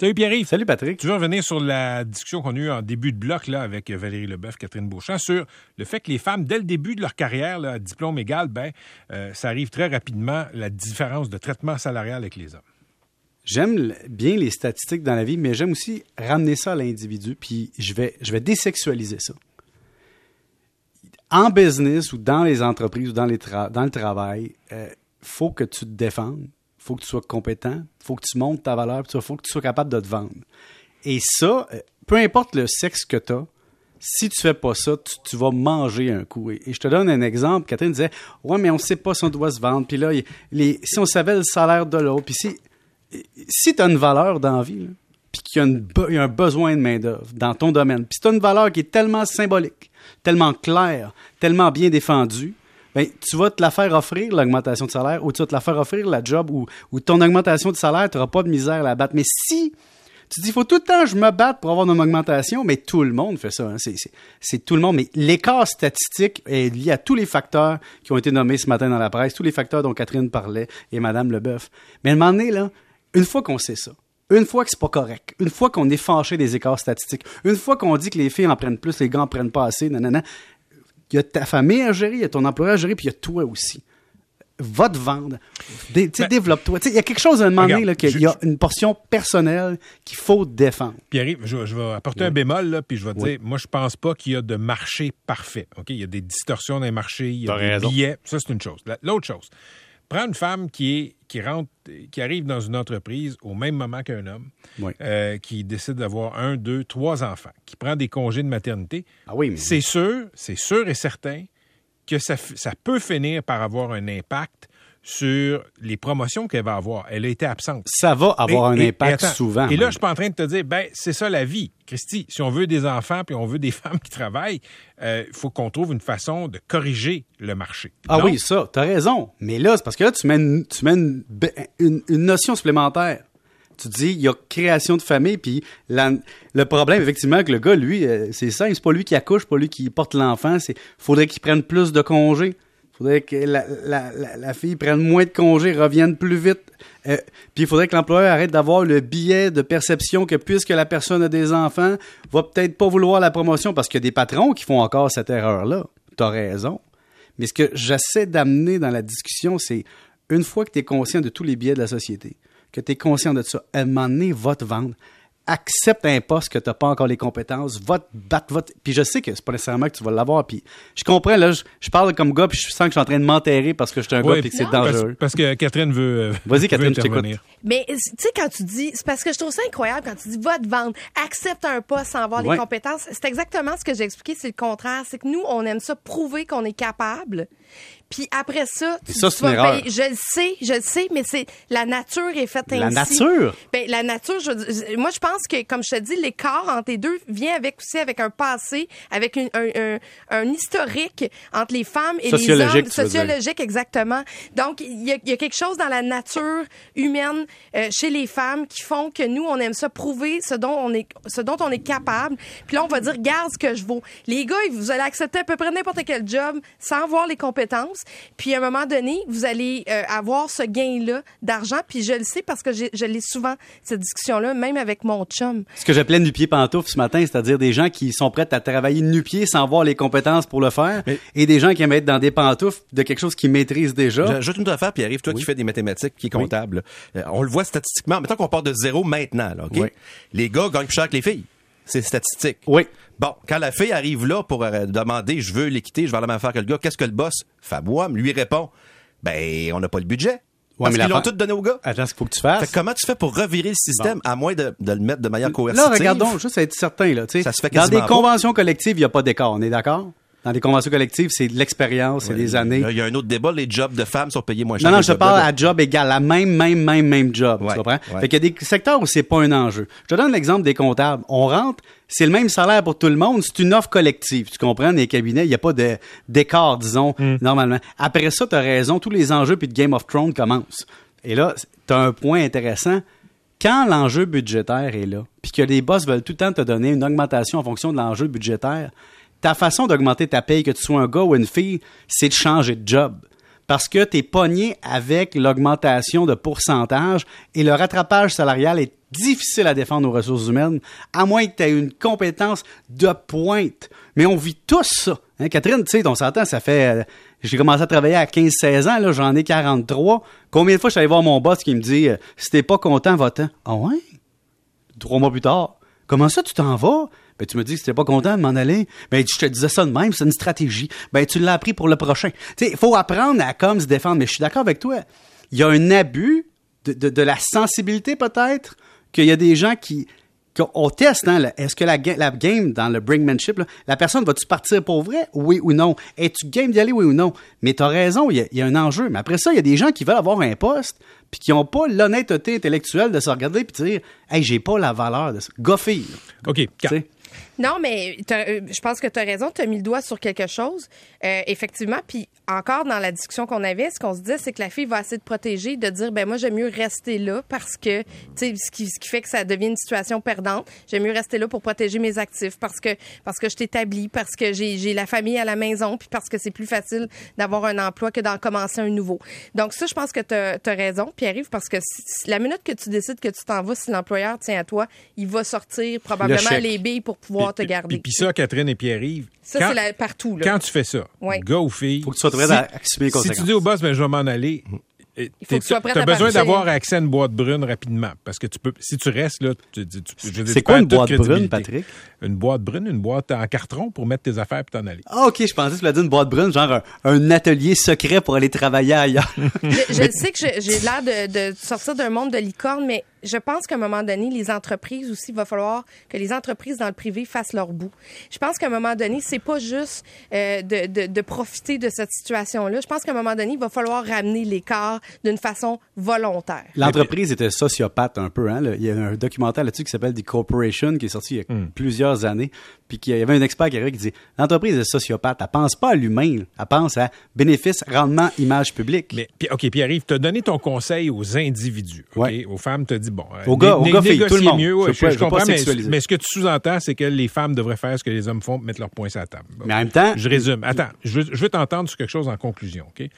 Salut Pierre-Yves. Salut Patrick. Tu veux revenir sur la discussion qu'on a eue en début de bloc là, avec Valérie Leboeuf, Catherine Beauchamp, sur le fait que les femmes, dès le début de leur carrière, là, diplôme égal, ben, euh, ça arrive très rapidement, la différence de traitement salarial avec les hommes. J'aime bien les statistiques dans la vie, mais j'aime aussi ramener ça à l'individu, puis je vais, je vais désexualiser ça. En business ou dans les entreprises ou dans, les dans le travail, il euh, faut que tu te défendes, faut que tu sois compétent, faut que tu montes ta valeur, il faut que tu sois capable de te vendre. Et ça, euh, peu importe le sexe que tu as, si tu fais pas ça, tu, vas manger un coup. Et, je te donne un exemple. Catherine disait, ouais, mais on sait pas si on doit se vendre. Puis là, les, si on savait le salaire de l'autre, puis si, si tu as une valeur dans la vie, puis qu'il y, a un besoin de main-d'œuvre dans ton domaine, puis si tu as une valeur qui est tellement symbolique, tellement claire, tellement bien défendue, ben, tu vas te la faire offrir, l'augmentation de salaire, ou tu vas te la faire offrir, la job, ou, ton augmentation de salaire, tu n'auras pas de misère à la battre. Mais si tu dis, il faut tout le temps je me batte pour avoir une augmentation, mais tout le monde fait ça. Hein. C'est tout le monde. Mais l'écart statistique est lié à tous les facteurs qui ont été nommés ce matin dans la presse, tous les facteurs dont Catherine parlait et Mme Leboeuf. Mais à un moment donné, là, une fois qu'on sait ça, une fois que c'est pas correct, une fois qu'on est fâché des écarts statistiques, une fois qu'on dit que les filles en prennent plus, les gars en prennent pas assez, nanana, il y a ta famille à gérer, il y a ton employeur à gérer, puis il y a toi aussi. Va te vendre. Ben, développe-toi. Il y a quelque chose à un moment donné, qu'il y a une portion personnelle qu'il faut défendre. Pierre, je, je vais apporter un bémol, là, puis je vais te dire, moi, je pense pas qu'il y a de marché parfait. Ok, Il y a des distorsions dans les marchés, il y a des billets. Ça, c'est une chose. L'autre chose, prends une femme qui est qui rentre, qui arrive dans une entreprise au même moment qu'un homme, euh, qui décide d'avoir un, deux, trois enfants, qui prend des congés de maternité. Ah oui, c'est sûr, c'est sûr et certain que ça, ça peut finir par avoir un impact sur les promotions qu'elle va avoir. Elle a été absente. Ça va avoir un impact souvent. Et là, je suis pas en train de te dire, ben c'est ça la vie, Christy. Si on veut des enfants puis on veut des femmes qui travaillent, il euh, faut qu'on trouve une façon de corriger le marché. Ah oui, ça, tu as raison. Mais là, c'est parce que là, tu mets, tu mets une, notion supplémentaire tu dis, il y a création de famille, puis le problème, effectivement, que le gars, lui, euh, c'est ça, c'est pas lui qui accouche, pas lui qui porte l'enfant, c'est faudrait qu'il prenne plus de congés faudrait que la, fille prenne moins de congés, revienne plus vite. Euh, puis il faudrait que l'employeur arrête d'avoir le billet de perception que puisque la personne a des enfants, va peut-être pas vouloir la promotion parce qu'il y a des patrons qui font encore cette erreur-là. Tu as raison. Mais ce que j'essaie d'amener dans la discussion, c'est une fois que tu es conscient de tous les biais de la société, que tu es conscient de ça, à un moment donné, va te vendre accepte un poste que tu n'as pas encore les compétences, va te battre, va Puis je sais que c'est pas nécessairement que tu vas l'avoir. Puis je comprends, là, je, parle comme gars, puis je sens que je suis en train de m'enterrer parce que je suis un gars et que c'est dangereux. Parce, que Catherine veut. Euh, Vas-y, Catherine, je t'écoute. Mais tu sais, quand tu dis, c'est parce que je trouve ça incroyable quand tu dis va te vendre, accepte un poste sans avoir les compétences. C'est exactement ce que j'ai expliqué, c'est le contraire. C'est que nous, on aime ça prouver qu'on est capable. Puis après ça, tu ça, c'est une erreur. je le sais, je le sais, mais c'est la nature est faite ainsi. La nature? Ben la nature, je, moi je pense que comme je te dis, l'écart entre les deux vient avec aussi avec un passé, avec un, un, un, historique entre les femmes et les hommes, sociologique exactement. Donc il y a, y a, quelque chose dans la nature humaine euh, chez les femmes qui font que nous on aime ça prouver ce dont on est ce dont on est capable. Puis là on va dire garde ce que je vaux. Les gars, vous allez accepter à peu près n'importe quel job sans voir les compétences puis à un moment donné, vous allez euh, avoir ce gain-là d'argent. Puis je le sais parce que je l'ai souvent, cette discussion-là, même avec mon chum. Ce que j'appelais nu-pied pantoufle ce matin, c'est-à-dire des gens qui sont prêts à travailler nu-pied sans avoir les compétences pour le faire, et des gens qui aiment être dans des pantoufles de quelque chose qu'ils maîtrisent déjà. J'ajoute une affaire, puis arrive toi qui fais des mathématiques, qui est comptable. Euh, on le voit statistiquement. Mettons qu'on part de zéro maintenant, là, OK? Les gars gagnent plus cher que les filles. C'est statistique. Oui. Bon, quand la fille arrive là pour euh, demander je veux l'équité, je vais aller la même affaire que le gars, qu'est-ce que le boss, Fabouam, lui répond Ben, on n'a pas le budget. Parce qu'ils l'ont tout donné au gars. Attends, ce qu'il faut que tu fasses. comment tu fais pour revirer le système, à moins de, de, le mettre de manière coercitive? Là, regardons, juste à être certain, là, tu sais. Ça se fait Dans des conventions collectives, il n'y a pas d'écart, on est d'accord? Dans les conventions collectives, c'est de l'expérience, c'est des années. Il y a un autre débat, les jobs de femmes sont payés moins cher. Non, non, je te parle à job égal, la même, même, même, même job. tu comprends? Fait qu'il y a des secteurs où c'est pas un enjeu. Je te donne l'exemple des comptables. On rentre, c'est le même salaire pour tout le monde, c'est une offre collective. Tu comprends? Dans les cabinets, il n'y a pas d'écart, disons, hmm. normalement. Après ça, tu as raison, tous les enjeux puis de Game of Thrones commencent. Et là, tu as un point intéressant. Quand l'enjeu budgétaire est là, puis que les boss veulent tout le temps te donner une augmentation en fonction de l'enjeu budgétaire, ta façon d'augmenter ta paye, que tu sois un gars ou une fille, c'est de changer de job. parce que tu es pogné avec l'augmentation de pourcentage et le rattrapage salarial est difficile à défendre aux ressources humaines, à moins que tu aies une compétence de pointe. Mais on vit tous ça. Hein, Catherine, tu sais, on s'entend, ça fait... Euh, j'ai commencé à travailler à 15-16 ans, là, j'en ai 43. Combien de fois je suis allé voir mon boss qui me dit euh, Si t'es pas content, va-t'en. Ah ouais? Trois mois plus tard. Comment ça, tu t'en vas? Ben, tu me dis que tu pas content de m'en aller. Ben, je te disais ça de même, c'est une stratégie. Ben, tu l'as appris pour le prochain. Tu sais, il faut apprendre à comme se défendre. Mais je suis d'accord avec toi. Il y a un abus de, de la sensibilité, peut-être, qu'il y a des gens qui, on teste, hein, est-ce que la, game dans le brinkmanship, la personne va-tu partir pour vrai, oui ou non? Es-tu game d'y aller, oui ou non? Mais tu as raison, il y, a un enjeu. Mais après ça, il y a des gens qui veulent avoir un poste, puis qui n'ont pas l'honnêteté intellectuelle de se regarder et de dire, hey, j'ai pas la valeur de ça. Goffy. OK, non, mais euh, je pense que tu as raison. Tu as mis le doigt sur quelque chose. Euh, effectivement. Puis encore dans la discussion qu'on avait, ce qu'on se disait, c'est que la fille va essayer de protéger, de dire, ben moi, j'aime mieux rester là parce que, tu sais, ce qui, ce qui fait que ça devient une situation perdante. J'aime mieux rester là pour protéger mes actifs parce que, parce que je t'établis, parce que j'ai la famille à la maison, puis parce que c'est plus facile d'avoir un emploi que d'en commencer un nouveau. Donc ça, je pense que tu as, raison, Pierre-Yves, parce que la minute que tu décides que tu t'en vas, si l'employeur tient à toi, il va sortir probablement les billes pour pouvoir te garder. Et puis ça, Catherine et Pierre-Yves. Ça, c'est partout. Là. Quand tu fais ça, go ou fille. Faut que tu sois prêt à assumer Si tu dis au boss, ben, je vais m'en aller, tu as besoin d'avoir accès à une boîte brune rapidement. Parce que tu peux, si tu restes là, tu, tu, C'est quoi une boîte brune, Patrick? Une boîte brune, une boîte en carton pour mettre tes affaires et t'en aller. Ah, OK, je pensais que tu l'as dit une boîte brune, genre un, atelier secret pour aller travailler ailleurs. je, sais que j'ai l'air de, de sortir d'un monde de licorne, mais je pense qu'à un moment donné, les entreprises aussi, il va falloir que les entreprises dans le privé fassent leur bout. Je pense qu'à un moment donné, c'est pas juste euh, de, de, de, profiter de cette situation-là. Je pense qu'à un moment donné, il va falloir ramener l'écart d'une façon volontaire. L'entreprise était sociopathe un peu. Hein? Il y a un documentaire là-dessus qui s'appelle The Corporation qui est sorti il y a hmm. plusieurs années. Puis il y avait un expert qui arrivait qui dit l'entreprise est sociopathe. Elle pense pas à l'humain. Elle pense à bénéfice, rendement, image publique. Mais, OK, puis arrive, tu as donné ton conseil aux individus. Aux femmes, tu as dit bon, euh, au gars, au gars tout le monde. Mieux, je, comprends, mais, mais, ce que tu sous-entends, c'est que les femmes devraient faire ce que les hommes font, mettre leurs points sur la table. mais en même temps. Je résume. Attends, je veux, je veux t'entendre sur quelque chose en conclusion, OK?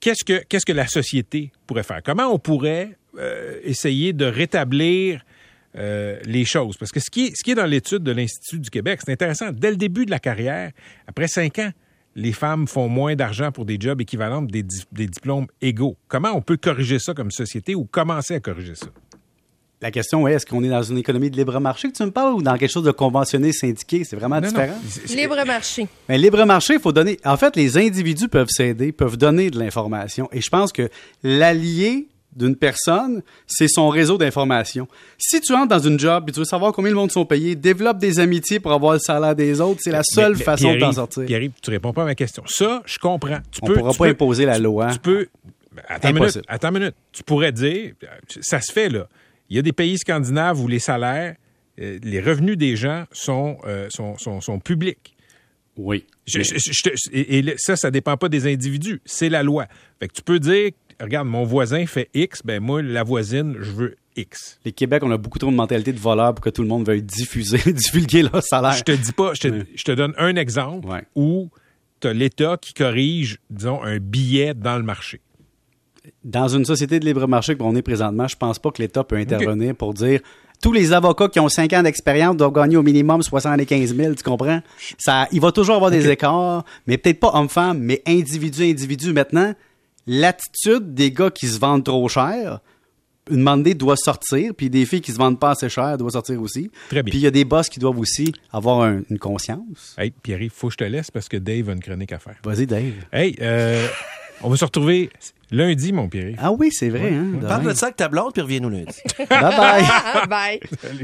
Qu'est-ce que, qu'est-ce que la société pourrait faire? Comment on pourrait euh, essayer de rétablir euh, les choses? Parce que ce qui est, ce qui est dans l'étude de l'Institut du Québec, c'est intéressant. Dès le début de la carrière, après cinq ans, les femmes font moins d'argent pour des jobs équivalents des, des diplômes égaux. Comment on peut corriger ça comme société ou commencer à corriger ça? La question est, est-ce qu'on est dans une économie de libre marché que tu me parles ou dans quelque chose de conventionné, syndiqué? C'est vraiment différent. Libre marché. Mais libre marché, il faut donner. En fait, les individus peuvent s'aider, peuvent donner de l'information. Et je pense que l'allié d'une personne, c'est son réseau d'information. Si tu entres dans une job et tu veux savoir combien le monde sont payés, développe des amitiés pour avoir le salaire des autres. C'est la seule façon d'en sortir. Pierre, tu réponds pas à ma question. Ça, je comprends. Tu On ne pourra pas imposer la loi. Tu peux. Attends une, minute, attends une minute. Tu pourrais dire, ça se fait là. Il y a des pays scandinaves où les salaires, euh, les revenus des gens sont, euh, sont, sont, publics. Oui. et, ça, ça dépend pas des individus. C'est la loi. Fait que tu peux dire regarde, mon voisin fait X, ben moi, la voisine, je veux X. Les Québec, on a beaucoup trop de mentalité de voleur pour que tout le monde veuille diffuser, divulguer leur salaire. Je te dis pas, je te, donne un exemple où tu as l'État qui corrige, disons, un billet dans le marché. Dans une société de libre marché qu'on est présentement, je pense pas que l'État peut intervenir pour dire tous les avocats qui ont 5 ans d'expérience doivent gagner au minimum 75 000, tu comprends? Ça, il va toujours avoir des écarts, mais peut-être pas homme-femme, mais individu-individu. Maintenant, l'attitude des gars qui se vendent trop cher, une demandée doit sortir, puis des filles qui se vendent pas assez cher doivent sortir aussi. Très bien. Puis il y a des boss qui doivent aussi avoir une conscience. Hey, Pierre, il faut que je te laisse parce que Dave a une chronique à faire. Vas-y, Dave. Hey, euh, on va se retrouver lundi, mon Pierre. Ah oui, c'est vrai. Hein, Parle de ça avec ta blonde, puis reviens-nous lundi. bye bye. bye.